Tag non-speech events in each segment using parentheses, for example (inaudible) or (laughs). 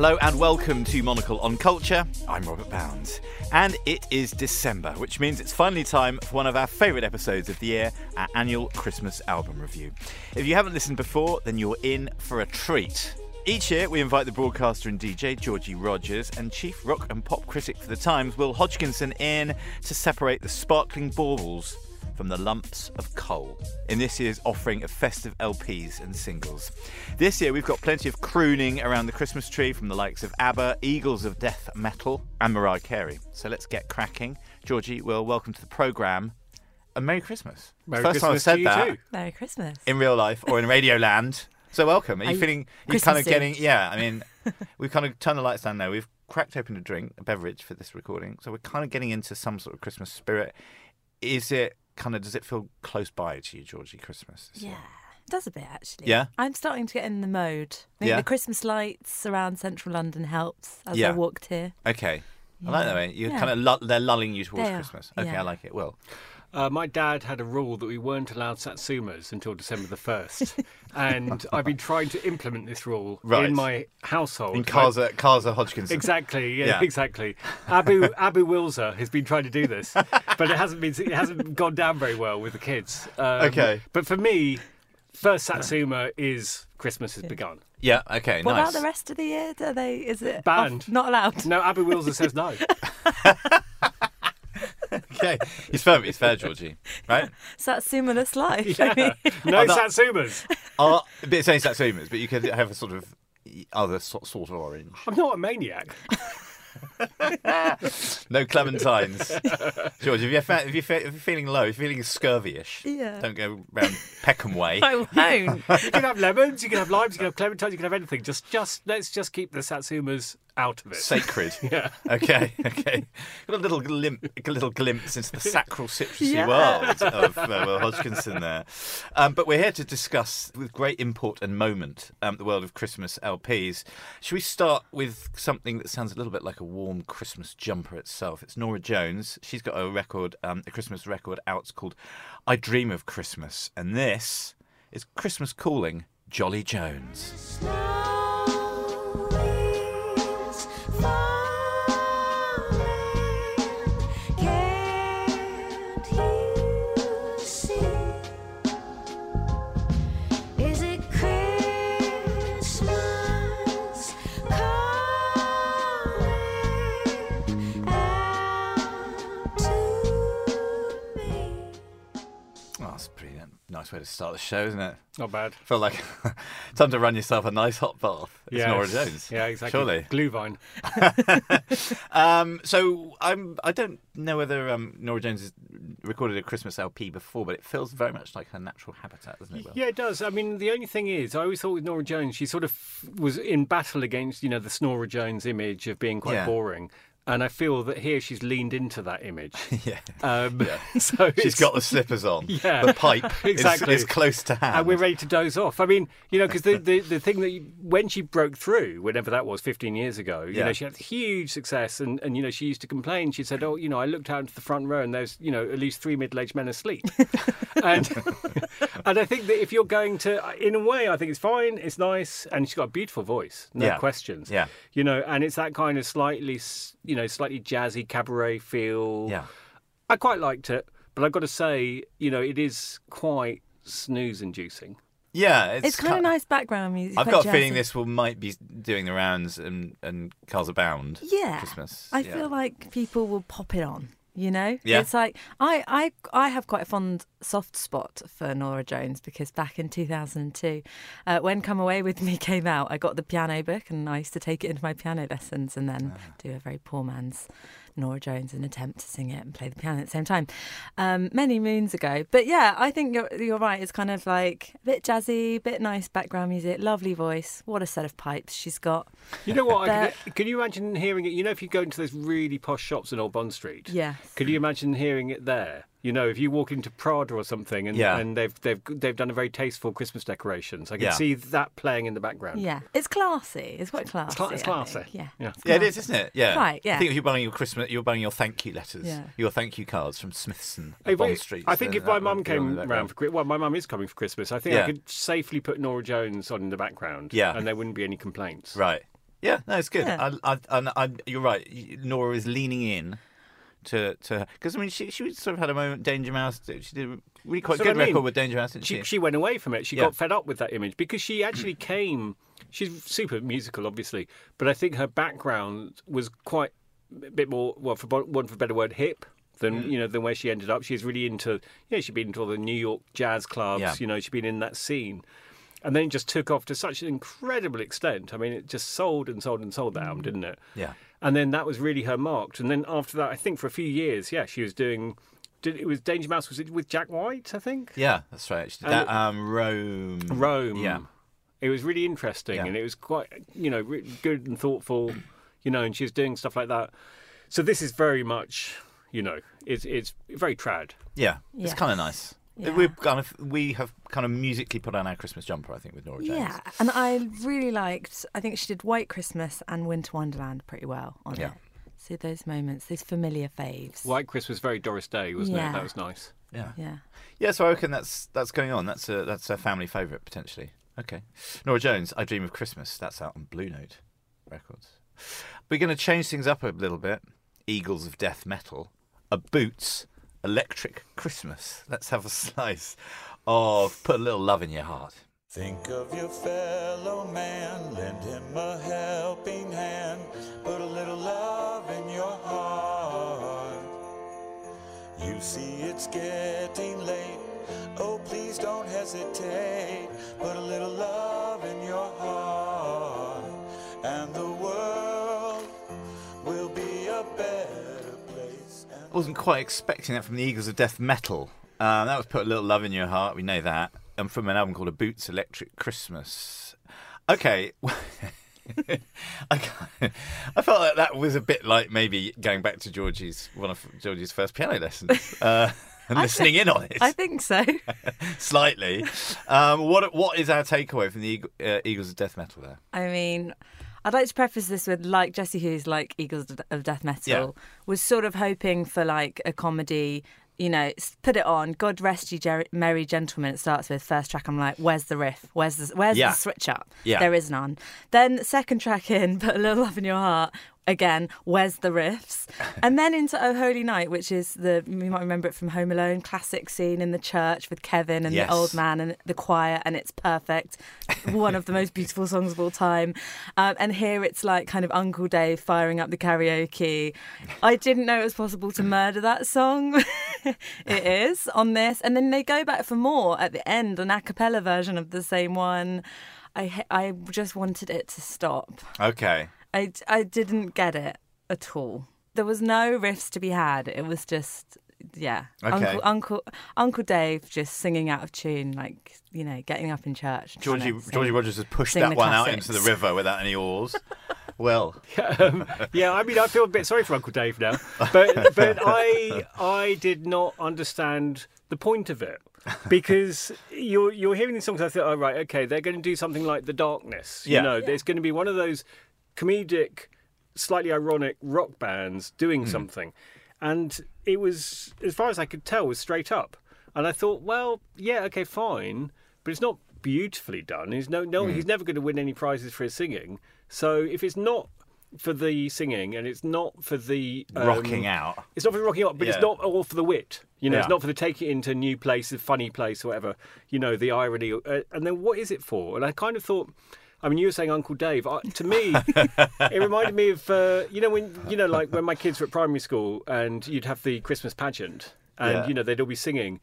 Hello and welcome to Monocle on Culture. I'm Robert Bounds. And it is December, which means it's finally time for one of our favourite episodes of the year, our annual Christmas album review. If you haven't listened before, then you're in for a treat. Each year, we invite the broadcaster and DJ Georgie Rogers and chief rock and pop critic for the Times, Will Hodgkinson, in to separate the sparkling baubles from the lumps of coal in this year's offering of festive LPs and singles. This year we've got plenty of crooning around the Christmas tree from the likes of ABBA, Eagles of Death Metal, and Mariah Carey. So let's get cracking. Georgie, well, welcome to the programme. And Merry Christmas. Merry First Christmas time I've said you that too. Merry Christmas. in real life or in Radio Land. So welcome. Are you you feeling? Are you kind of getting? Yeah. I mean, (laughs) we've kind of turned the lights down now. We've cracked open a drink, a beverage for this recording. So we're kind of getting into some sort of Christmas spirit. Is it kind of? Does it feel close by to you, Georgie? Christmas. Yeah. year? It does a bit actually. Yeah? I'm starting to get in the mode. I think Yeah? the Christmas lights around central London helps as Yeah. I walked here. Okay. I like that way. You're Yeah. kind of lu- they're lulling you towards Christmas. Okay, I like it. Well, Uh, my dad had a rule that we weren't allowed satsumas until December the 1st. (laughs) and I've been trying to implement this rule Right. in my household. in Kaza Kaza Hodgkinson. Exactly, yeah, Yeah. exactly. Abu (laughs) Abu Wilzer has been trying to do this, but it hasn't been it hasn't gone down very well with the kids. Um, Okay. But for me, first Satsuma is Christmas has begun. Yeah. Okay. What nice. about the rest of the year? Do they? Is it off- Banned. not allowed? No, Abu Wilzer says no. (laughs) Okay. It's fair. It's fair, Georgie. Right. (laughs) Satsumaless life. Yeah. I (laughs) mean, No that- Satsumas. Uh, but it's only Satsumas, but you could have a sort of other sort, sort of orange. I'm not a maniac. (laughs) No clementines. George, if you're, fa- if, you're fe- if you're feeling low, if you're feeling scurvy-ish, Yeah. don't go round Peckham Way. I won't. You can have lemons, you can have limes, you can have clementines, you can have anything. Just, just let's just keep the satsumas out of it. Sacred. (laughs) Yeah. Okay, okay. Got a little glimpse, a little glimpse into the sacral citrusy Yeah. world of uh, Will Hodgkinson there. Um, but we're here to discuss, with great import and moment, um, the world of Christmas LPs. Should we start with something that sounds a little bit like a warm Christmas jumper itself? It's Norah Jones. She's got a record, um, a Christmas record out. It's called "I Dream of Christmas," and this is Christmas calling Jolly Jones. Is nice way to start the show, isn't it? Not bad. Feel like (laughs) time to run yourself a nice hot bath. It's Yeah, Norah Jones. Yeah, exactly. Surely. Glühwein. (laughs) Um, so I'm. I don't know whether um, Norah Jones has recorded a Christmas LP before, but it feels very much like her natural habitat, doesn't it? Will? Yeah, it does. I mean, the only thing is, I always thought with Norah Jones, she sort of was in battle against, you know, the Snora Jones image of being quite Yeah. boring. And I feel that here she's leaned into that image. (laughs) yeah. Um, (laughs) so She's got the slippers on. (laughs) Yeah, The pipe is- exactly. is, close to hand. and we're ready to doze off. I mean, you know, because the, the, the thing that you, when she broke through, whenever that was, 15 years ago, you Yeah. know, she had huge success. And, and, you know, she used to complain. She said, oh, you know, I looked out into the front row and there's, you know, at least three middle aged men asleep. and, and I think that if you're going to, in a way, I think it's fine, it's nice. And she's got a beautiful voice, no Yeah. questions. Yeah. You know, and it's that kind of slightly, you know, slightly jazzy cabaret feel. Yeah. I quite liked it, but I've got to say, you know, it is quite snooze inducing. Yeah. It's, It's kind of nice background music. I've quite got a feeling this will might be doing the rounds and and Casa Bounds. Yeah. Christmas. I yeah. feel like people will pop it on. You know, Yeah. it's like I, I, I have quite a fond soft spot for Norah Jones because back in 2002, uh, when "Come Away with Me" (laughs) came out, I got the piano book and I used to take it into my piano lessons and then Ah. do a very poor man's Norah Jones and attempt to sing it and play the piano at the same time. Um, many moons ago, but yeah, I think you're you're right. It's kind of like a bit jazzy, a bit nice background music, lovely voice. What a set of pipes she's got. You know what? But- can, can you imagine hearing it? You know, if you go into those really posh shops in Old Bond Street, Yes. Could you imagine hearing it there? You know, if you walk into Prada or something, and, Yeah. and they've they've they've done a very tasteful Christmas decorations, I can Yeah. see that playing in the background. Yeah, it's classy. It's quite classy. cla- it's classy. think. Yeah. Yeah. It's Yeah, it is, isn't it? Yeah. Right, yeah. I think if you're buying your Christmas, you're buying your thank you letters, Yeah. your thank you cards from Smythson, Hey, Bond Street. I think if my that mum would be on came the round for Christmas, well, my mum is coming for Christmas. I think Yeah. I could safely put Norah Jones on in the background. Yeah. and there wouldn't be any complaints. Right. Yeah, no, it's good. Yeah. I, I, I, I, you're right. Norah is leaning in to to because I mean she she sort of had a moment. Danger Mouse. She did a really quite So good I mean, record with Danger Mouse, she? She she went away from it. She Yeah. got fed up with that image because she actually (clears throat) came. She's super musical, obviously, but I think her background was quite a bit more, well, for one for a better word, hip than Mm. you know than where she ended up. She's really into, yeah, she'd been into all the New York jazz clubs. Yeah. You know, she'd been in that scene. And then it just took off to such an incredible extent. I mean, it just sold and sold and sold that album, didn't it? Yeah. And then that was really her marked. And then after that, I think for a few years, yeah, she was doing. Did, it was Danger Mouse. Was it with Jack White? I think. Yeah, that's right. She did that. Um, Rome. Rome. Yeah. It was really interesting Yeah. and it was quite, you know, good and thoughtful, you know, and she was doing stuff like that. So this is very much, you know, it's it's very trad. Yeah, it's kind of nice. Yeah. We've kind of we have kind of musically put on our Christmas jumper, I think, with Norah Jones. Yeah, and I really liked. I think she did White Christmas and Winter Wonderland pretty well on Yeah. it. So those moments, those familiar faves. White Christmas, very Doris Day, wasn't it? That was nice. Yeah. Yeah. Yeah, so I reckon that's that's going on. That's a that's a family favourite potentially. Okay, Norah Jones, I Dream of Christmas. That's out on Blue Note Records. We're going to change things up a little bit. Eagles of Death Metal, a Boots, Electric Christmas. Let's have a (laughs) slice of Put a Little Love in Your Heart. Think of your fellow man, lend him a helping hand, put a little love in your heart. You see it's getting late, oh please don't hesitate, put a little love wasn't quite expecting that from the Eagles of Death Metal. Um, that was Put a Little Love in Your Heart. We know that. And from an album called A Boots Electric Christmas. Okay. (laughs) I, I felt like that was a bit like maybe going back to Georgie's one of Georgie's first piano lessons uh, (laughs) and listening in on it I think so. (laughs) slightly. Um, what what is our takeaway from the uh, Eagles of Death Metal there? I mean, I'd like to preface this with like Jesse Hughes, like Eagles of Death Metal, Yeah. was sort of hoping for like a comedy. You know, put it on. God rest you, Jer- merry gentlemen. It starts with first track. I'm like, where's the riff? Where's the where's Yeah. the switch up? Yeah. there is none. Then second track in, (laughs) put a little love in your heart. Again, where's the riffs? (laughs) And then into Oh Holy Night, which is the you might remember it from Home Alone, classic scene in the church with Kevin and Yes. the old man and the choir, and it's perfect. One of the most beautiful songs of all time. Um, and here it's like kind of Uncle Dave firing up the karaoke. I didn't know it was possible to murder that song. (laughs) it is on this, and then they go back for more at the end, an a cappella version of the same one. I I just wanted it to stop. Okay. I, I didn't get it at all. There was no riffs to be had. It was just yeah, Okay. Uncle Uncle Uncle Dave just singing out of tune, like you know, getting up in church. and trying Georgie, to sing. Georgie Rogers has pushed that the one out into the river without any oars. Well, um, (laughs) yeah, I mean, I feel a bit sorry for Uncle Dave now, but but (laughs) I I did not understand the point of it because you're you're hearing these songs. I thought, oh right, okay, they're going to do something like The Darkness. Yeah. You know, there's going to be one of those comedic, slightly ironic rock bands doing something, and it was, as far as I could tell, was straight up. And I thought, well, yeah, okay, fine, but it's not beautifully done. He's no, no, he's never going to win any prizes for his singing. So if it's not for the singing and it's not for the um, rocking out. it's not for the rocking out, but Yeah. it's not all for the wit. You know, Yeah. it's not for the take it into a new place, a funny place, or whatever. You know, the irony. Uh, and then what is it for? And I kind of thought, I mean, you were saying Uncle Dave. I, to me, (laughs) it reminded me of uh, you know when you know like when my kids were at primary school and you'd have the Christmas pageant and Yeah. you know they'd all be singing.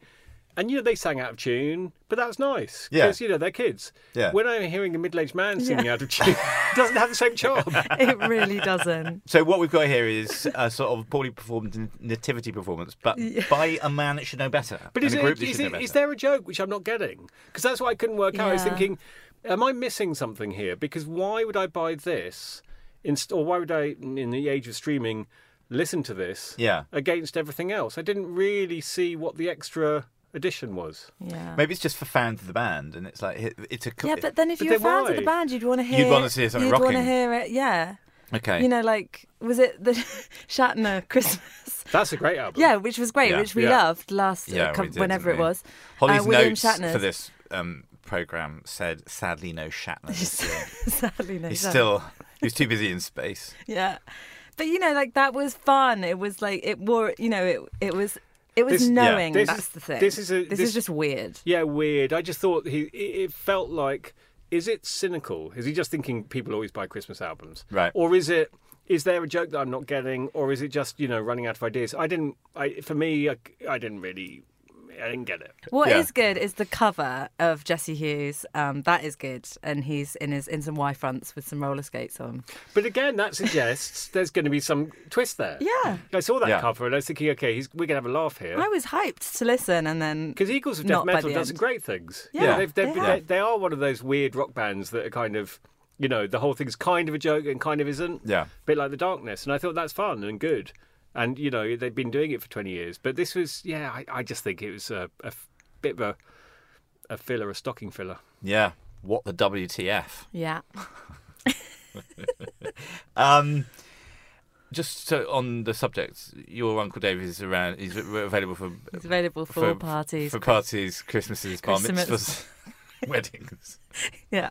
And you know they sang out of tune, but that's was nice Yeah. because you know they're kids. Yeah. When I'm hearing a middle-aged man singing out of tune, it doesn't have the same (laughs) charm. It really doesn't. So what we've got here is a sort of poorly performed nativity performance, but (laughs) by a man that should know better. But is, a group it, that is, should is there a joke which I'm not getting? Because that's what I couldn't work out. I was thinking, am I missing something here? Because why would I buy this, inst- or why would I, in the age of streaming, listen to this Yeah. against everything else. I didn't really see what the extra addition was. Yeah. Maybe it's just for fans of the band, and it's like it's a Yeah, but then if But you're then fans of the band, you'd want to hear. You'd wanna see something You'd want to hear it. Yeah. okay. You know, like was it the (laughs) Shatner Christmas? That's a great album. Yeah, which was great, Yeah. which we Yeah. loved last Yeah, uh, we com- did, whenever it was. Holly's uh, William notes Shatner's. for this um, program said, "Sadly, no Shatner this year." (laughs) Sadly, no He's Shatner. still he's too busy in space. (laughs) Yeah, but you know, like that was fun. It was like it wore. You know, it it was it was This- knowing. This that's is- the thing. this is a- this, this- is just weird. Yeah, weird. I just thought he. It it felt like. Is it cynical? Is he just thinking people always buy Christmas albums? Right. Or is it? Is there a joke that I'm not getting, or is it just you know running out of ideas? I didn't. I for me, I, I didn't really. I didn't get it. What is Yeah. good is the cover of Jesse Hughes. Um, that is good, and he's in his in some Y fronts with some roller skates on. But again, that suggests there's going to be some twist there. Yeah. I saw that Yeah. cover and I was thinking, okay, he's, we're going to have a laugh here. I was hyped to listen, and then Because Eagles of Death Metal the does some end. great things. Yeah, they've, they've, they they, they are one of those weird rock bands that are kind of, you know, the whole thing's kind of a joke and kind of isn't. Yeah. bit like the Darkness, and I thought that's fun and good. And you know they've been doing it for twenty years, but this was, yeah, I, I just think it was a bit of a, a filler, a stocking filler. Yeah. What the WTF? yeah, (laughs) Um, just so on the subject, your uncle Dave is around. He's available for it's available for, for parties. for parties, Christmases, bar Christmas. mitzvahs, (laughs) weddings. yeah,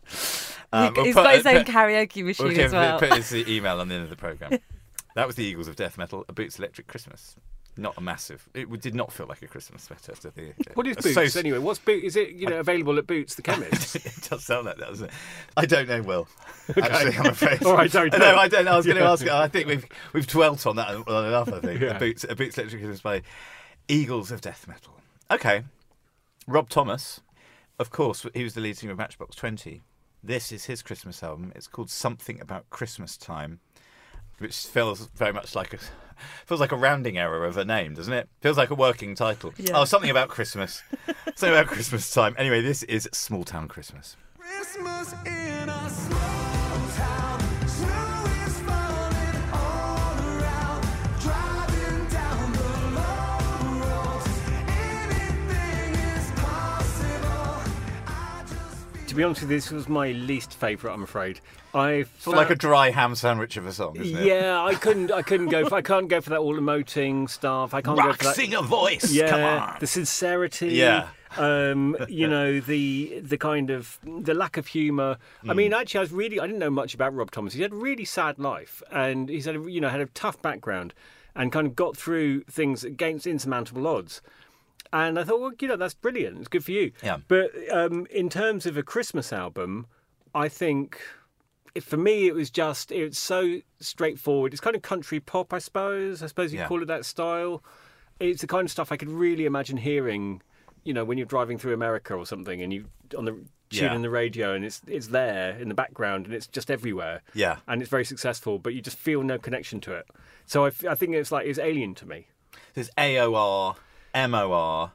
Um, He- he's we'll got his own put- karaoke machine Okay, as well. put his email on the end of the program. (laughs) that was the Eagles of Death Metal, a Boots Electric Christmas. Not a massive. It did not feel like a Christmas sweater. To the, uh, What is Boots so- anyway? What's Boots? Is it you know available at Boots the chemist? (laughs) it does sound like that, doesn't it? I don't know, Will. (laughs) Actually, I'm afraid. All right, (laughs) don't No, know. I don't. I was going to ask. I think we've we've dwelt on that enough. I think Yeah. a Boots, a Boots Electric Christmas by Eagles of Death Metal. Okay, Rob Thomas, of course, he was the lead singer of Matchbox Twenty. This is his Christmas album. It's called Something About Christmas Time, which feels very much like a feels like a rounding error of a name, doesn't it? Feels like a working title. Yeah. Oh, something about Christmas. something about Christmas time. Anyway, this is Small Town Christmas. Christmas be honest with you, this was my least favourite. I'm afraid. I of like a dry ham sandwich of a song, isn't it? Yeah, I couldn't. I couldn't go. For, I can't go for that all emoting stuff. I can't go Rock for that. singer voice. yeah, Come on. the sincerity. Yeah. Um, you know the the kind of the lack of humour. I Hmm. mean, actually, I was really I didn't know much about Rob Thomas. He had a really sad life, and he's had a, you know had a tough background, and kind of got through things against insurmountable odds. And I thought, well, you know, that's brilliant. It's good for you. Yeah. But um, in terms of a Christmas album, I think for me it was just it's so straightforward. It's kind of country pop, I suppose. I suppose you Yeah. call it that style. It's the kind of stuff I could really imagine hearing. You know, when you're driving through America or something, and you on the tune Yeah. in the radio, and it's it's there in the background, and it's just everywhere. Yeah. and it's very successful, but you just feel no connection to it. So I think it's like it's alien to me. There's AOR, MOR,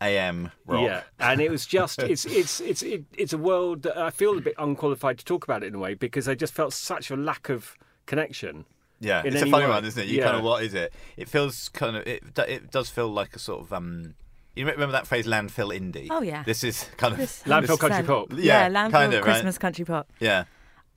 AM rock. Yeah, and it was just (laughs) it's it's it's it, it's a world that I feel a bit unqualified to talk about it in a way because I just felt such a lack of connection. Yeah, it's a funny way. one, isn't it? You Yeah. kind of what is it? It feels kind of it. It does feel like a sort of um. You remember that phrase landfill indie? Oh, yeah. This is kind of This- (laughs) Landfill country pop. Yeah, Yeah, landfill kind of, right? Christmas country pop. yeah.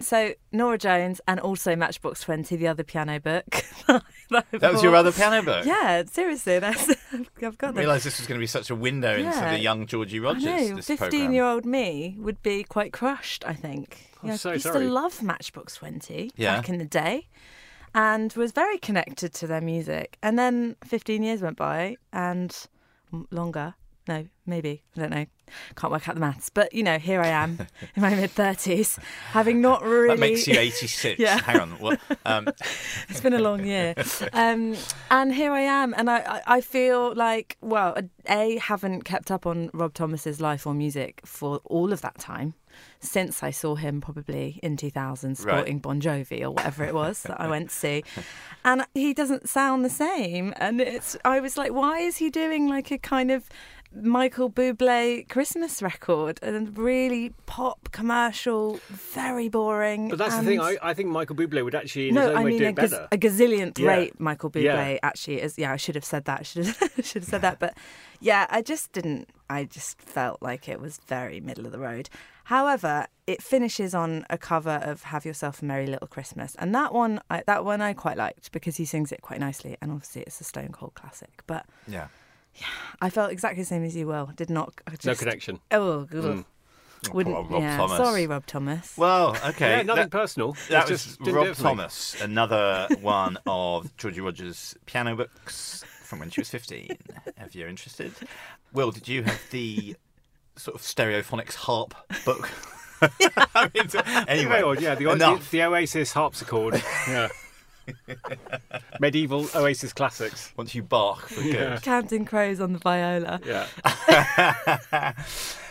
So Norah Jones and also Matchbox Twenty, the other piano book. (laughs) (laughs) That was your other piano book. Yeah, seriously, that's (laughs) I've got I them. realised this was going to be such a window into the young Georgie I Rogers. know, fifteen-year-old me would be quite crushed. I think. I'm Yeah, so I used sorry. to love Matchbox Twenty Yeah. back in the day, and was very connected to their music. And then fifteen years went by, and longer. No, maybe I don't know. Can't work out the maths, but you know, here I am in my mid thirties, having not really. That makes you 86. Yeah. Hang on. What? Um, (laughs) It's been a long year. Um, and here I am. And I, I, feel like, well, A, haven't kept up on Rob Thomas's life or music for all of that time since I saw him probably in 2000 Right. sporting Bon Jovi or whatever it was that I went to see. And he doesn't sound the same. And it's, I was like, why is he doing like a kind of Michael Bublé Christmas record, and really pop commercial, very boring. But that's and the thing. I, I think Michael Bublé would actually, in his no, own I way, mean do a, it gaz- better. a gazillionth Yeah. rate. Michael Bublé Yeah. actually is. Yeah, I should have said that. I should have (laughs) should have said that. But yeah, I just didn't. I just felt like it was very middle of the road. However, it finishes on a cover of "Have Yourself a Merry Little Christmas," and that one, I, that one I quite liked because he sings it quite nicely, and obviously it's a Stone Cold classic. But Yeah. I felt exactly the same as you. Will did not. I just, no connection. Oh, good. Mm. Wouldn't. Rob- Rob yeah. Thomas. Sorry, Rob Thomas. Well, (laughs) okay. Yeah, nothing that- personal. That It's was just Rob it me. Thomas, another one (laughs) of Georgie Rogers' piano books from when she was 15. (laughs) if you're interested. Will, did you have the sort of stereophonics harp book? I mean, so- anyway, Very yeah, the, the, the Oasis harpsichord. Yeah. (laughs) Medieval Oasis classics. Once you bark for good. Counting crows on the viola. Yeah. (laughs)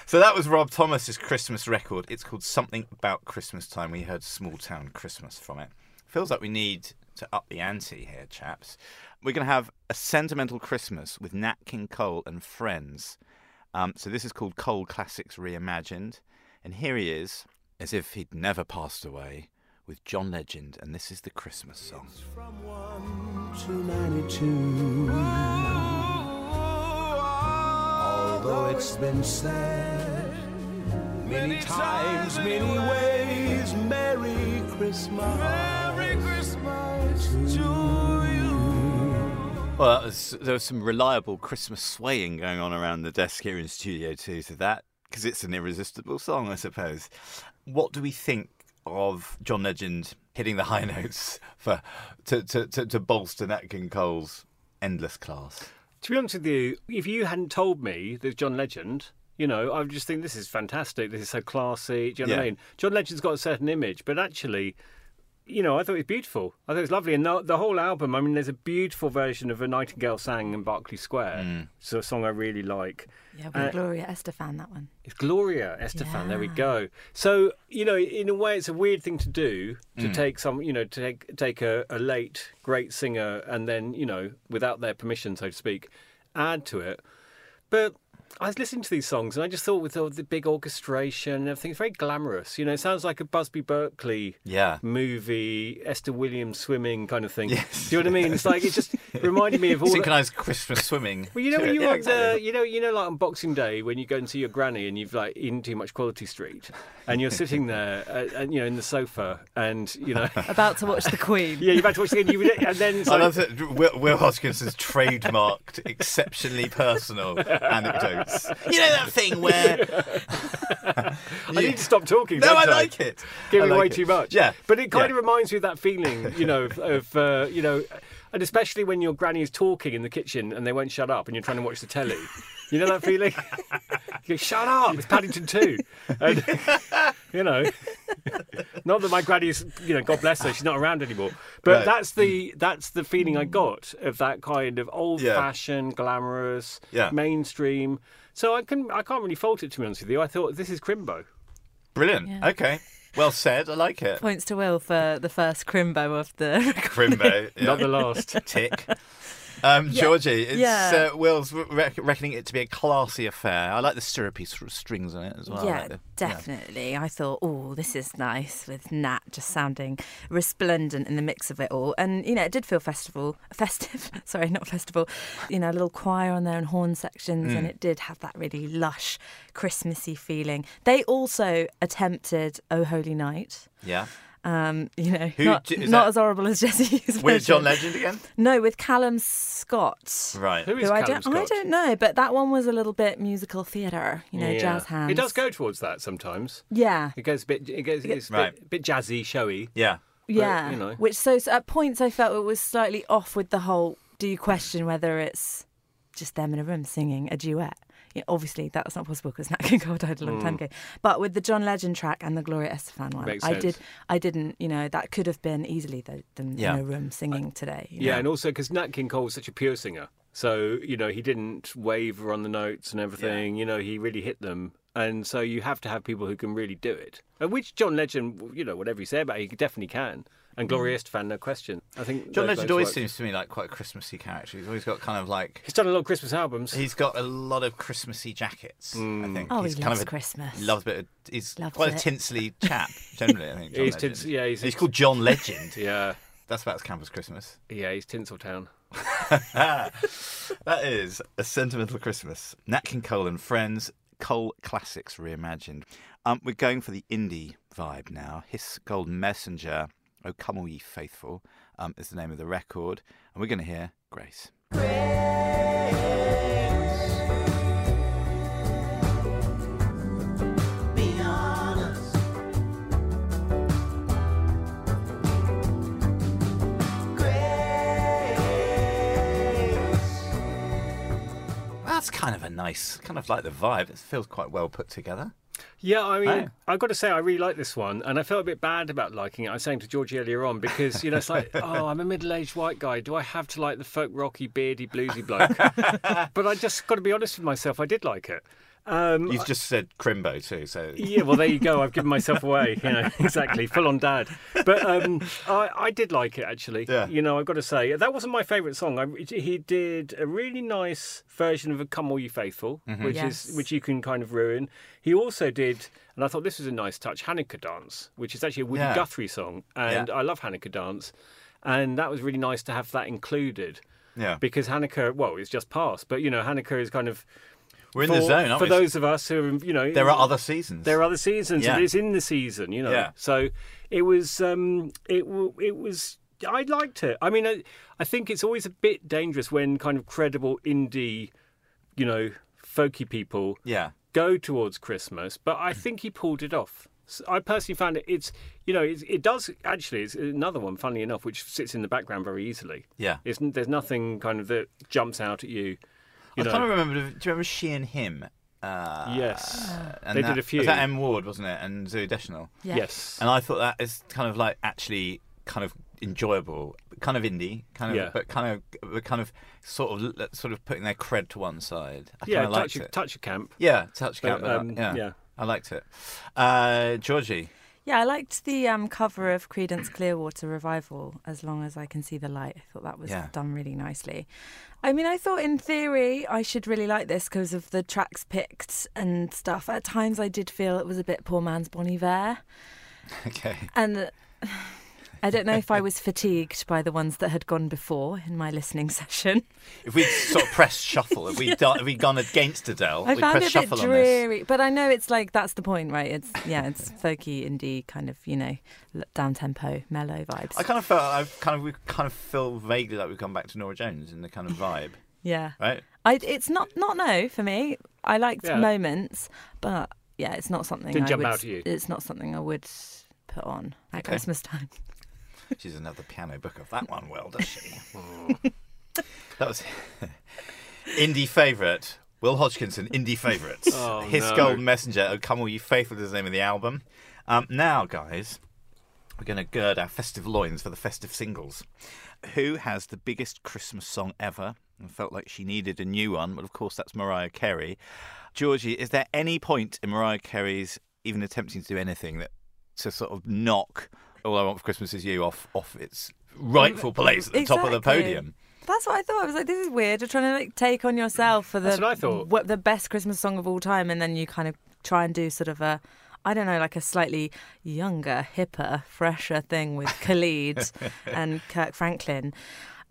So that was Rob Thomas's Christmas record. It's called Something About Christmas Time. We heard Small Town Christmas from it. Feels like we need to up the ante here, chaps. We're going to have a sentimental Christmas with Nat King Cole and friends. Um, so this is called Cole Classics Reimagined. And here he is, as if he'd never passed away, with John Legend. And this is the Christmas song. From 1 to 92. Although it's been said many times, many ways, Merry Christmas. Merry Christmas to you. Well, that was, there was some reliable Christmas swaying going on around the desk here in Studio 2 to that, because it's an irresistible song, I suppose. What do we think of John Legend hitting the (laughs) high notes for to, to, to, to bolster Nat King Cole's endless class? To be honest with you, if you hadn't told me there's John Legend, you know, I would just think this is fantastic. This is so classy. Do you know what I mean? John Legend's got a certain image, but actually, you know, I thought it was beautiful. I thought it was lovely. And the, the whole album, I mean, there's a beautiful version of A Nightingale Sang in Berkeley Square. Mm. It's a song I really like. Yeah, with Uh, Gloria Estefan, that one. It's Gloria Estefan. There we go. So you know, in a way, it's a weird thing to do to Mm. take some, you know, to take take a, a late great singer and then you know, without their permission, so to speak, add to it. But I was listening to these songs and I just thought with all the big orchestration and everything, it's very glamorous. You know, it sounds like a Busby Berkeley Yeah. movie, Esther Williams swimming kind of thing. Yes. Do you know what I mean? It's like it just (laughs) reminded me of all. the- Synchronized Christmas swimming. well, you know when you Yeah, want, exactly. uh, you know, you know, like on Boxing Day when you go and see your granny and you've like eaten too much Quality Street, and you're sitting (laughs) there, uh, and you know, in the sofa, and you know, (laughs) About to watch The Queen. yeah, you've had to watch the Queen. you, and then it's I love that Will, Will Hodgkinson's trademarked exceptionally personal anecdotes. You know that thing where (laughs) I need to stop talking. No, I like it. Giving like away it. too much. Yeah, but it kind yeah. of reminds me of that feeling, you know, of, of uh, you know, and especially when your granny is talking in the kitchen and they won't shut up, and you're trying to watch the telly. You know that feeling? (laughs) you go, shut up! It's Paddington Two, and you know, not that my granny's, you know, God bless her, she's not around anymore. But Right. that's the that's the feeling I got of that kind of old-fashioned, glamorous, Yeah. mainstream. So I can I can't really fault it to be honest with you. I thought this is Crimbo. Brilliant. Yeah. Okay. Well said. I like it. Points to Will for the first crimbo of the Crimbo. (laughs) Yeah. Not the last. tick. Um, Yeah. Georgie, it's Yeah. uh, Will's re- reckoning it to be a classy affair. I like the syrupy sort of strings on it as well. Yeah, like the- definitely. I thought, oh, this is nice with Nat just sounding resplendent in the mix of it all. And, you know, it did feel festival, festive. (laughs) Sorry, not festival. You know, a little choir on there and horn sections. Mm. And it did have that really lush, Christmassy feeling. They also attempted Oh Holy Night. Yeah. Um, you know, Who not, is not that- as horrible as Jesse's (laughs) With John version. Legend again? No, with Callum Scott. Right. Who is Who I Callum don't, I don't know, but that one was a little bit musical theatre, you know, Yeah. jazz hands. It does go towards that sometimes. Yeah, It goes a bit. It goes. It's a Right. bit, bit jazzy, showy. Yeah. yeah. you know. Which so, so at points I felt it was slightly off with the whole. Do you question whether it's just them in a room singing a duet? Yeah, obviously that's not possible because Nat King Cole died a long time ago. But with the John Legend track and the Gloria Estefan one, Mm. Makes I sense. did. I didn't. You know, that could have been easily the, them Yeah. in a room singing today. you Yeah, know. and also because Nat King Cole was such a pure singer, so you know he didn't waver on the notes and everything. You know he really hit them, and so you have to have people who can really do it. And which John Legend, you know, whatever you say about it, he definitely can. And Gloria Estefan, no question. I think John Legend always work. seems to me like quite a Christmassy character. He's always got kind of like He's done a lot of Christmas albums. he's got a lot of Christmassy jackets. I think. Oh, he's he kind loves of a, Christmas. He loves a bit. Of, he's Loves quite a it. tinsely (laughs) chap generally. I think. John He's Legend. tins- yeah, he's- he's called John Legend. (laughs) yeah, That's about as camp as Christmas. yeah, he's Tinseltown. (laughs) That is a sentimental Christmas. Nat King Cole and Friends, Cole classics reimagined. Um, we're going for the indie vibe now. His Golden Messenger, Oh Come All Ye Faithful, um, is the name of the record, and we're going to hear Grace. Grace. That's kind of a nice, kind of like the vibe. It feels quite well put together. Yeah, I mean, Right. I've got to say, I really like this one, and I felt a bit bad about liking it. I was saying to Georgie earlier on because you know it's like, (laughs) oh, I'm a middle-aged white guy. Do I have to like the folk rocky, beardy, bluesy bloke? (laughs) but I just got to be honest with myself. I did like it. Um, You've just said Crimbo too, so yeah, well, there you go. I've given myself away. You know, (laughs) exactly, full on dad. But um, I, I did like it actually. Yeah. You know, I've got to say that wasn't my favourite song. I, he did a really nice version of a "Come All You Faithful," which Yes. is which you can kind of ruin. He also did, and I thought this was a nice touch, Hanukkah Dance, which is actually a Woody Yeah. Guthrie song, and Yeah. I love Hanukkah Dance, and that was really nice to have that included. yeah, Because Hanukkah, well, it's just passed, but you know, Hanukkah is kind of we're in for, the zone, aren't for we? those of us who, you know, there are other seasons. there are other seasons. Yeah. and It's in the season, you know. Yeah. So it was. Um, it it was. I liked it. I mean, I, I think it's always a bit dangerous when kind of credible indie, you know, folky people Yeah, go towards Christmas. But I think he pulled it off. I personally found it. It's you know it's, it does actually. It's another one, funnily enough, which sits in the background very easily. yeah. It's, there's nothing kind of that jumps out at you. I You know. kind of remember. Do you remember she and him? Uh, Yes. and They that, did a few. Was that M Ward, wasn't it? And Zooey Deschanel. Yeah. Yes. And I thought that is kind of like actually kind of enjoyable, kind of indie, kind of, Yeah. but kind of, but kind of sort of, sort of putting their cred to one side. I yeah, kind liked touch, it. touch a camp. Yeah, touch But, camp. um, yeah. yeah. I liked it. Uh, Georgie, Yeah, I liked the um, cover of Creedence Clearwater Revival, As Long as I Can See the Light. I thought that was Yeah. done really nicely. I mean, I thought in theory I should really like this because of the tracks picked and stuff. At times I did feel it was a bit poor man's Bon Iver. (laughs) okay. And I don't know if I was fatigued by the ones that had gone before in my listening (laughs) session. If we sort of pressed shuffle, if we (laughs) done, if we gone against Adele, I we found pressed it a bit shuffle on this. dreary, but I know it's like that's the point, right? It's yeah, it's folky indie kind of you know down tempo mellow vibes. I kind of felt I've kind of we kind of feel vaguely like we've come back to Norah Jones in the kind of vibe, yeah, right? I it's not not no for me. I liked Yeah. moments, but yeah, it's not something. Didn't I jump would, out at you. It's not something I would put on at Okay. Christmas time. She's another piano book of that one. Well, does she? (laughs) that was (laughs) indie favourite. Will Hodgkinson, indie favourites. (laughs) Oh, His no. Golden Messenger. Oh, come all you faithful is the name of the album. Um, now, guys, we're going to gird our festive loins for the festive singles. Who has the biggest Christmas song ever? And felt like she needed a new one, but of course that's Mariah Carey. Georgie, is there any point in Mariah Carey's even attempting to do anything that to sort of knock "All I Want for Christmas Is You" off off its rightful mm, place at the top of the podium? That's what I thought. I was like, this is weird. You're trying to like take on yourself for the That's what I thought. what- the best Christmas song of all time, and then you kind of try and do sort of a, I don't know, like a slightly younger, hipper, fresher thing with (laughs) Khalid and Kirk Franklin.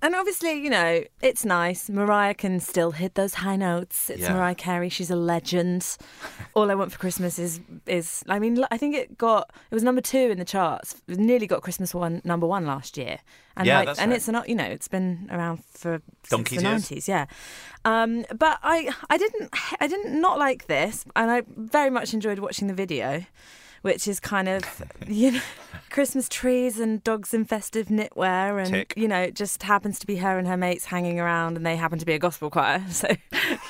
And obviously, you know, it's nice. Mariah can still hit those high notes. It's Yeah. Mariah Carey. She's a legend. (laughs) All I want for Christmas is is. I mean, I think it got it was number two in the charts. It nearly got Christmas one number one last year. And Yeah, like, that's and right. it's not you know it's been around for Donkey's since the years. nineties. Yeah, um, but I I didn't I didn't not like this, and I very much enjoyed watching the video. Which is kind of, (laughs) you know, Christmas trees and dogs in festive knitwear, and Tick. you know, it just happens to be her and her mates hanging around, and they happen to be a gospel choir. (laughs) So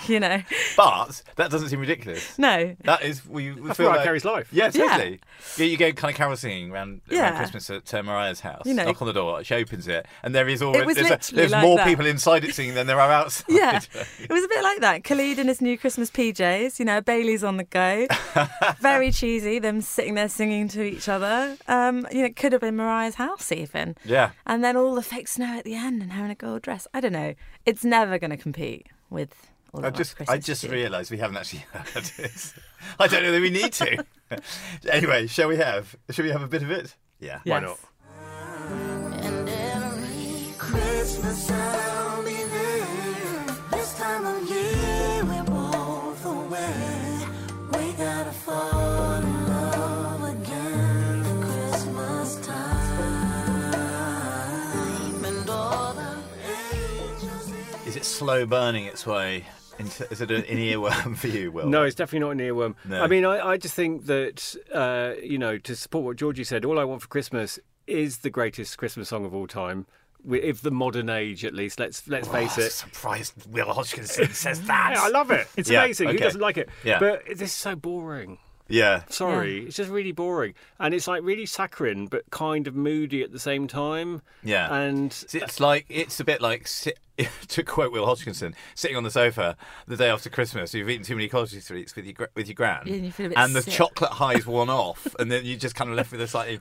you know, But that doesn't seem ridiculous. no. That is we, we That's feel Mariah like, Carey's life. Yeah, totally. Yeah. You go kind of carol singing around, around Christmas at uh, Mariah's house. You know. knock on the door. She opens it, and there is already there's, a- there's like more that. people inside it singing than there are outside. Yeah, it was a bit like that. Khalid in his new Christmas PJs, you know, Bailey's on the go. (laughs) Very cheesy, them sitting there singing to each other. Um, you know, it could have been Mariah's house even. yeah. And then all the fake snow at the end and her in a gold dress. I don't know. It's never going to compete with all I just, I just realised we haven't actually (laughs) heard this. I don't know that we need to. (laughs) anyway, shall we have? Shall we have a bit of it? Yeah. Why Yes. not? Slow burning its way? Into, is it an earworm for you, Will? No, it's definitely not an earworm. No. I mean, I, I just think that, uh, you know, to support what Georgie said, All I Want for Christmas is the greatest Christmas song of all time. If the modern age, at least, let's let's face Oh, it. surprised Will Hodgkinson (laughs) says that. Yeah, I love it. It's Yeah, amazing. Who doesn't like it? Yeah. But this is so boring. Yeah. Sorry, it's just really boring, and it's like really saccharine, but kind of moody at the same time. Yeah. And It's like it's a bit like sit, (laughs) to quote Will Hodgkinson, sitting on the sofa the day after Christmas. You've eaten too many cottage sweets with your with your gran, Yeah, and you feel a bit and the sick. chocolate high's worn (laughs) off, and then you just kind of left with a slightly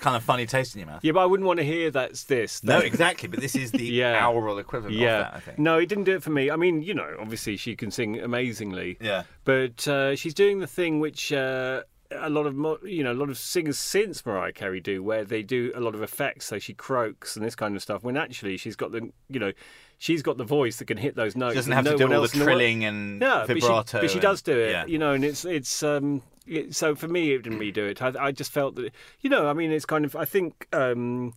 kind of funny taste in your mouth. yeah, but I wouldn't want to hear that's this. No, exactly. But this is the (laughs) Yeah. aural equivalent of Yeah. that, I think. No, it didn't do it for me. I mean, you know, obviously she can sing amazingly. Yeah. But uh, she's doing the thing which uh, a lot of you know a lot of singers since Mariah Carey do, where they do a lot of effects. So she croaks and this kind of stuff. When actually she's got the you know she's got the voice that can hit those notes. She doesn't have to do all the trilling and yeah, but she- But she, and- does do it, Yeah. you know, and it's it's um it, so for me it didn't really do it. I, I just felt that you know, I mean, it's kind of I think um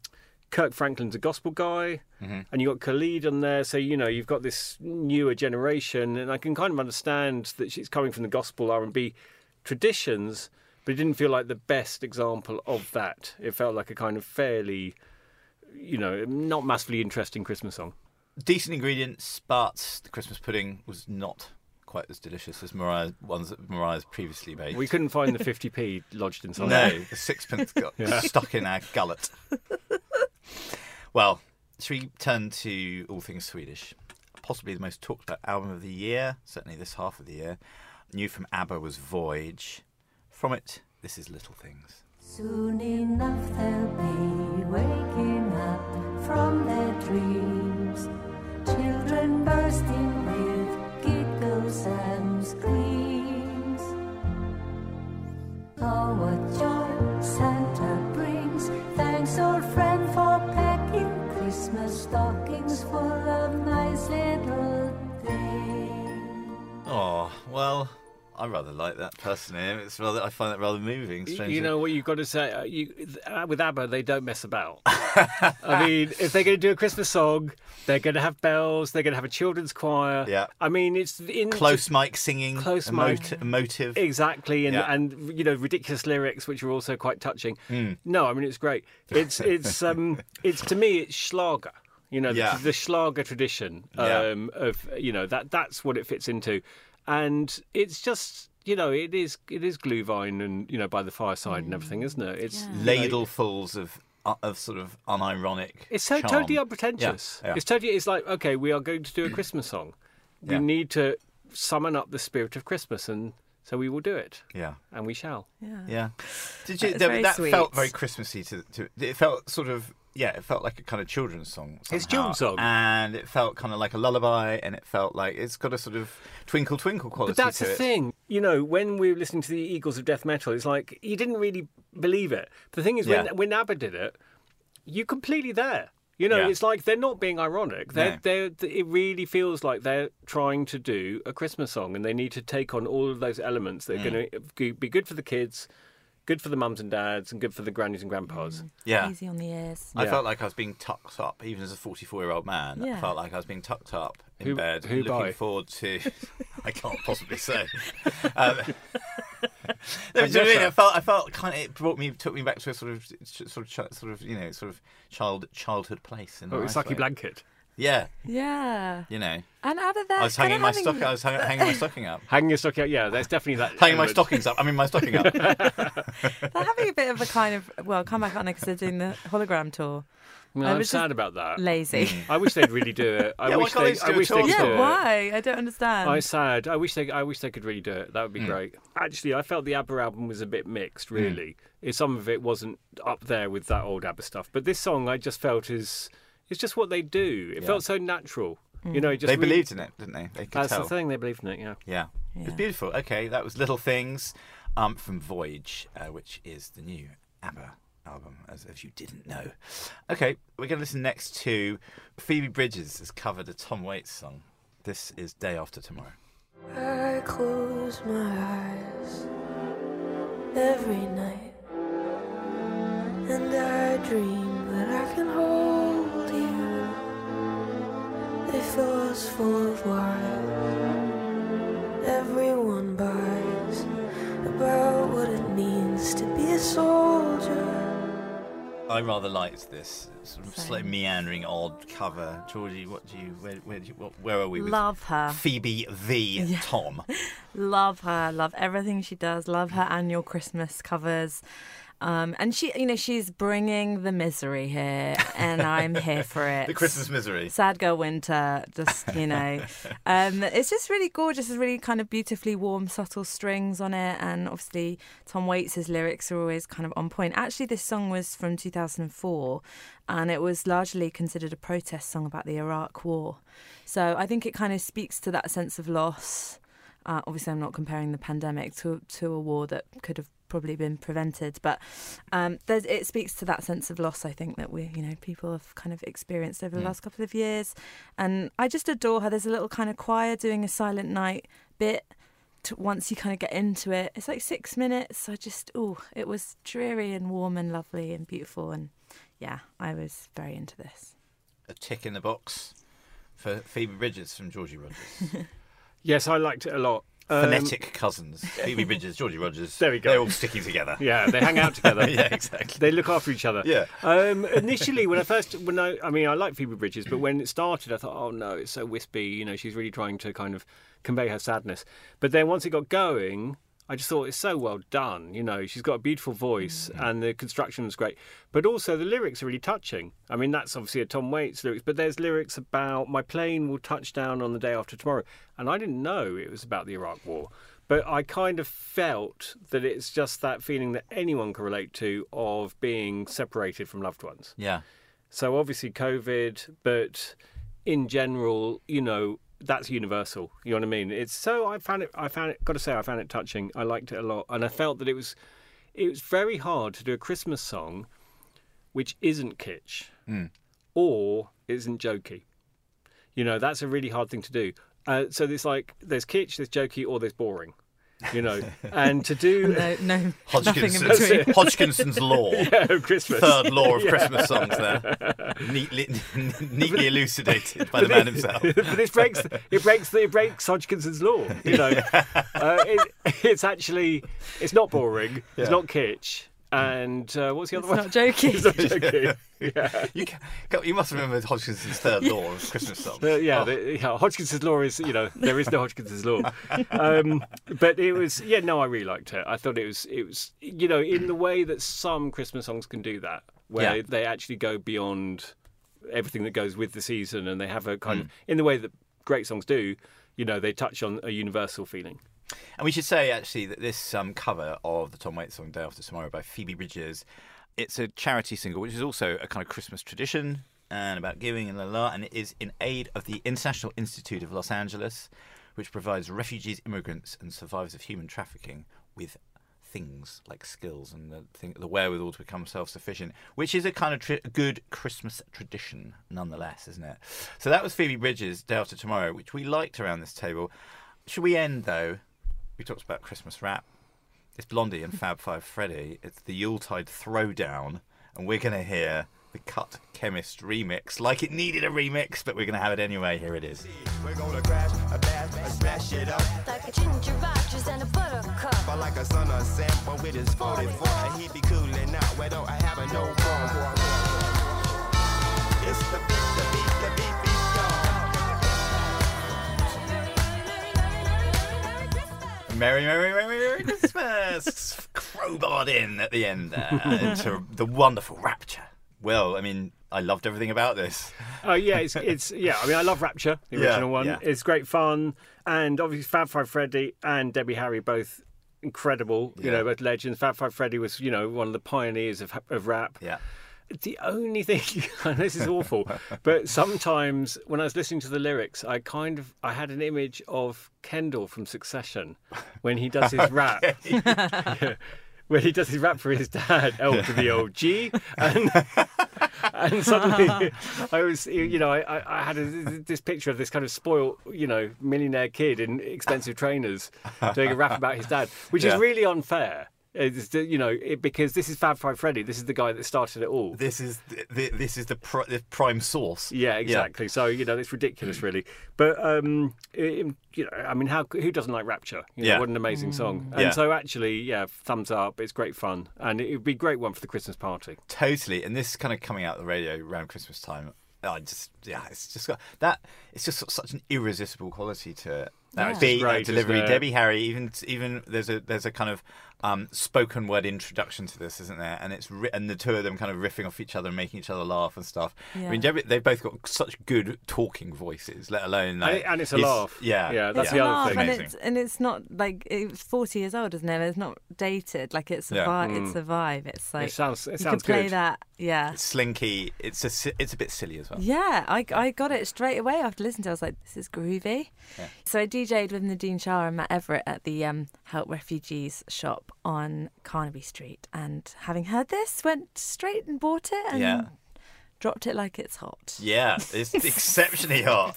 Kirk Franklin's a gospel guy, Mm-hmm. and you got Khalid on there, so you know you've got this newer generation, and I can kind of understand that she's coming from the gospel R and B traditions, but it didn't feel like the best example of that. It felt like a kind of fairly, you know, not massively interesting Christmas song. decent ingredients, but the Christmas pudding was not quite as delicious as Mariah's ones that Mariah's previously made. We couldn't find the 50p (laughs) lodged inside. no, (laughs) the sixpence got stuck in our gullet. well, should we turn to all things Swedish? Possibly the most talked about album of the year, certainly this half of the year. New from ABBA was Voyage. From it, this is Little Things. Soon enough they'll be waking up from their dreams. Children bursting with giggles and screams. Oh, what joy Santa brings. Thanks, old friend, for packing Christmas stockings full of nice little things. Oh, well, I rather like that personally. It's rather, I find that rather moving. Strangely. You know what you've got to say? Uh, you, uh, with ABBA, they don't mess about. (laughs) I mean, if they're going to do a Christmas song, they're going to have bells. They're going to have a children's choir. Yeah. I mean, it's in close mic singing, Close emot- mic. emotive. Exactly, and Yeah. and you know ridiculous lyrics, which are also quite touching. Hmm. No, I mean it's great. It's (laughs) it's um it's to me it's Schlager. You know, Yeah. the, the Schlager tradition Yeah. um, of you know that that's what it fits into, and it's just you know it is it is Glühwein and you know by the fireside and everything, isn't it? It's you know, ladlefuls of uh, of sort of unironic. It's so charm. totally unpretentious. Yeah, yeah. It's totally. It's like okay, we are going to do a Christmas song. We Yeah. need to summon up the spirit of Christmas, and so we will do it, Yeah, and we shall. Yeah. yeah. Did you? That is That, that felt very Christmassy. To, to it felt sort of yeah. It felt like a kind of children's song. It's a children's song. and it felt kind of like a lullaby, and it felt like it's got a sort of twinkle twinkle quality. But that's the it. thing. You know, when we were listening to the Eagles of Death Metal, it's like you didn't really believe it. The thing is, Yeah. when when ABBA did it, you're completely there. You know, Yeah. it's like they're not being ironic. They're, No. they're, it really feels like they're trying to do a Christmas song, and they need to take on all of those elements that are Mm. going to be good for the kids, good for the mums and dads, and good for the grannies and grandpas. Yeah. Easy on the ears. I Yeah. felt like I was being tucked up, even as a 44 year old man. I Yeah. felt like I was being tucked up in Who- bed, who looking by? forward to. (laughs) (laughs) I can't possibly say. um, (laughs) no, do you know what I mean? I felt, I felt kind of. It brought me, took me back to a sort of, sort of, sort of, you know, sort of child, childhood place. In a Oh, nice it's like way. a blanket. Yeah, Yeah. you know. And other than I was hanging my stock. I was hang- hanging my stocking up. Hanging your stocking out, yeah, there's definitely that. Hanging my stockings up. I mean, my stocking up. (laughs) They're having a bit of a kind of well, come back on because they're doing the hologram tour. No, I I'm sad about that. Lazy. I wish they'd really do it. I Yeah, why wish they. they I do a wish they tour could tour? do yeah, it. why? I don't understand. I'm sad. I wish they. I wish they could really do it. That would be Hmm. great. Actually, I felt the ABBA album was a bit mixed. Really, It- some of it wasn't up there with that old ABBA stuff. But this song, I just felt is. It's just what they do. It Yeah. felt so natural. Mm. You know, just they really- believed in it, didn't they? They could That's tell. the thing. They believed in it. Yeah. Yeah. It's Yeah. beautiful. Okay, that was Little Things um, from Voyage, uh, which is the new ABBA album, as if you didn't know. Okay, we're going to listen next to Phoebe Bridgers has covered a Tom Waits song. This is Day After Tomorrow. I close my eyes every night, and I dream that I can hold you. They fill full of lies. Everyone buys about what it means to be a soldier. I rather liked this sort of Same. slightly meandering, odd cover. Georgie, what do you? Where, where, do you, what, where are we with Love her. Phoebe v Tom? (laughs) Love her. Love everything she does. Love her annual Christmas covers. Um, and she, you know, she's bringing the misery here, and I'm here (laughs) for it. The Christmas misery. Sad Girl Winter, just, you know. (laughs) um, it's just really gorgeous. It's really kind of beautifully warm, subtle strings on it. And obviously, Tom Waits' lyrics are always kind of on point. Actually, this song was from 2004, and it was largely considered a protest song about the Iraq War. So I think it kind of speaks to that sense of loss. Uh, obviously, I'm not comparing the pandemic to to a war that could have probably been prevented, but um, it speaks to that sense of loss. I think that we, you know, people have kind of experienced over the Mm. last couple of years, and I just adore her. There's a little kind of choir doing a Silent Night bit. To, once you kind of get into it, it's like six minutes. I just, oh, it was dreary and warm and lovely and beautiful, and yeah, I was very into this. A tick in the box for Phoebe Bridgers from Georgie Rogers. (laughs) Yes, I liked it a lot. Um, Phonetic cousins. Phoebe (laughs) Bridgers, Georgie Rogers. There we go. They're all sticking together. Yeah, they hang out (laughs) together. yeah, exactly. They look after each other. Yeah. Um, initially, when I first, when I, I mean, I like Phoebe Bridgers, but when it started, I thought, oh no, it's so wispy. You know, she's really trying to kind of convey her sadness. But then once it got going, I just thought it's so well done. You know, she's got a beautiful voice, mm. and the construction was great. But also the lyrics are really touching. I mean, that's obviously a Tom Waits lyrics, but there's lyrics about my plane will touch down on the day after tomorrow, and I didn't know it was about the Iraq War. But I kind of felt that it's just that feeling that anyone can relate to of being separated from loved ones. Yeah. So obviously COVID, but in general, you know, that's universal. You know what I mean? It's so I found it. I found it. Got to say, I found it touching. I liked it a lot, and I felt that it was. It was very hard to do a Christmas song, which isn't kitsch, or isn't jokey. You know, that's a really hard thing to do. Uh, so there's like there's kitsch, there's jokey, or there's boring. You know, and to do (laughs) No, no, nothing in Hodgkinson's, between. (laughs) Hodgkinson's law. (laughs) yeah, Christmas. Third law of Christmas songs there. Neatly, neatly elucidated by the man himself. but it breaks it breaks it breaks Hodgkinson's law. You know, uh, it, it's actually it's not boring. Yeah. It's not kitsch. And uh, what's the other It's one? not joking. (laughs) It's not (laughs) joking. yeah. (laughs) You, can, you must remember Hodgkinson's third law of Christmas songs. Uh, yeah, Oh, the, yeah, Hodgkins's law is, you know, there is no Hodgkins's law. Um, but it was, yeah, no, I really liked it. I thought it was, it was, you know, in the way that some Christmas songs can do that, where Yeah. they actually go beyond everything that goes with the season, and they have a kind Hmm. of, in the way that great songs do, you know, they touch on a universal feeling. And we should say actually that this um, cover of the Tom Waits song "Day After Tomorrow" by Phoebe Bridgers, it's a charity single, which is also a kind of Christmas tradition and about giving and la la, and it is in aid of the International Institute of Los Angeles, which provides refugees, immigrants, and survivors of human trafficking with things like skills and the thing, the wherewithal to become self-sufficient, which is a kind of tri- good Christmas tradition, nonetheless, isn't it? So that was Phoebe Bridgers' "Day After Tomorrow," which we liked around this table. Should we end though? We talked about Christmas rap. It's Blondie and Fab Five Freddy. It's the Yuletide Throwdown, and we're going to hear the Cut Chemist remix, like it needed a remix, but we're going to have it anyway. Here it is. We're gonna crash, a bash, a smash it up. Like a ginger Rogers and a buttercup. But like a son of Sam, with his 44, and he be cooling out. Without having no more. It's the beat, Merry, merry, merry, merry Christmas! (laughs) Crowbarred in at the end there into the wonderful rapture. Well, I mean, I loved everything about this. Oh yeah, it's it's yeah. I mean, I love Rapture, the Yeah, original one. yeah. It's great fun, and obviously Fab Five Freddy and Debbie Harry both incredible. You know, both legends. Fab Five Freddy was you know one of the pioneers of of rap. Yeah. The only thing, (laughs) and this is awful, but sometimes when I was listening to the lyrics, I kind of I had an image of Kendall from Succession when he does his rap. (laughs) Yeah. (laughs) When he does his rap for his dad, L to the old G, and and suddenly I was, you know, I, I I had a, this picture of this kind of spoiled you know, millionaire kid in expensive trainers doing a rap about his dad, which Yeah. is really unfair. It's, you know, it, because this is Fab Five Freddy. This is the guy that started it all. This is the, the, this is the, pri- the prime source. Yeah, exactly. So you know, it's ridiculous, really. But um, it- you know, I mean, how who doesn't like Rapture? You know, Yeah. what an amazing song. And Yeah. so actually, yeah, thumbs up. It's great fun, and it would be a great one for the Christmas party. Totally, and this is kind of coming out the radio around Christmas time. I just, yeah, it's just got that. It's just such an irresistible quality to it. That Yeah. beat, great, that delivery. Debbie Harry, even even there's a there's a kind of um, spoken word introduction to this, isn't there? And it's ri- and the two of them kind of riffing off each other and making each other laugh and stuff. I mean, they've both got such good talking voices, let alone like, And, and it's a laugh. Yeah, yeah, that's It's the a other laugh, thing. and it's and it's not like it's forty years old, isn't it? It's not dated. Like it's a Yeah. vibe. It's a vibe. It's like it sounds it you sounds could play good. that. Yeah. It's slinky. It's a it's a bit silly as well. Yeah, I, I got it straight away after listening to it. I was like, this is groovy. Yeah. So I DJ'd with Nadine Shah and Matt Everitt at the um, Help Refugees shop on Carnaby Street. And having heard this, went straight and bought it and Yeah. Dropped it like it's hot. Yeah, it's (laughs) exceptionally hot.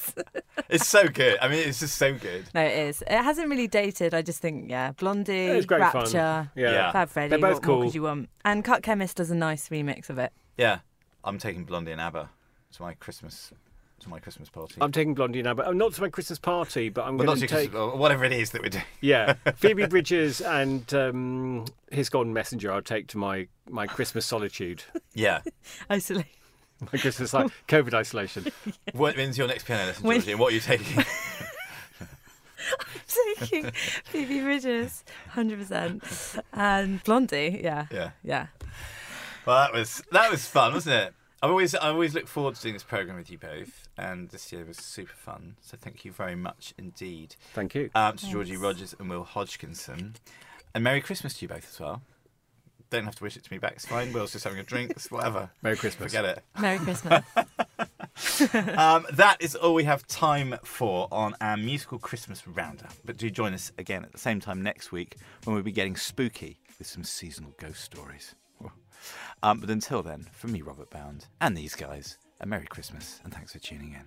It's so good. I mean, it's just so good. No, it is. It hasn't really dated. I just think, yeah, Blondie, It's great fun. Rapture, Yeah. Yeah. Fab Freddy. They're both what more cool. could you want? And Cut Chemist does a nice remix of it. Yeah, I'm taking Blondie and ABBA to my Christmas to my Christmas party. I'm taking Blondie now, but I'm not to my Christmas party. But I'm well, not going to to take Christmas, whatever it is that we're doing. yeah (laughs) Phoebe Bridgers and um, Hiss Golden Messenger. I'll take to my my Christmas solitude, Yeah. (laughs) Isolate. (laughs) my it's like COVID isolation. (laughs) What when's your next piano lesson, When- Georgie? And what are you taking? (laughs) I'm taking Phoebe Bridgers, 100%. And Blondie, yeah. yeah. Yeah. Well, that was that was fun, wasn't it? I always I always look forward to doing this program with you both, and this year was super fun. So thank you very much indeed Thank you. um, to Georgie Rogers and Will Hodgkinson, and Merry Christmas to you both as well. Don't have to wish it to me back. It's fine. Will's just having a drink. It's whatever. (laughs) Merry Christmas. Forget it. Merry Christmas. (laughs) Um, that is all we have time for on our musical Christmas roundup. But do join us again at the same time next week when we'll be getting spooky with some seasonal ghost stories. (laughs) Um, but until then, from me, Robert Bound, and these guys, a Merry Christmas and thanks for tuning in.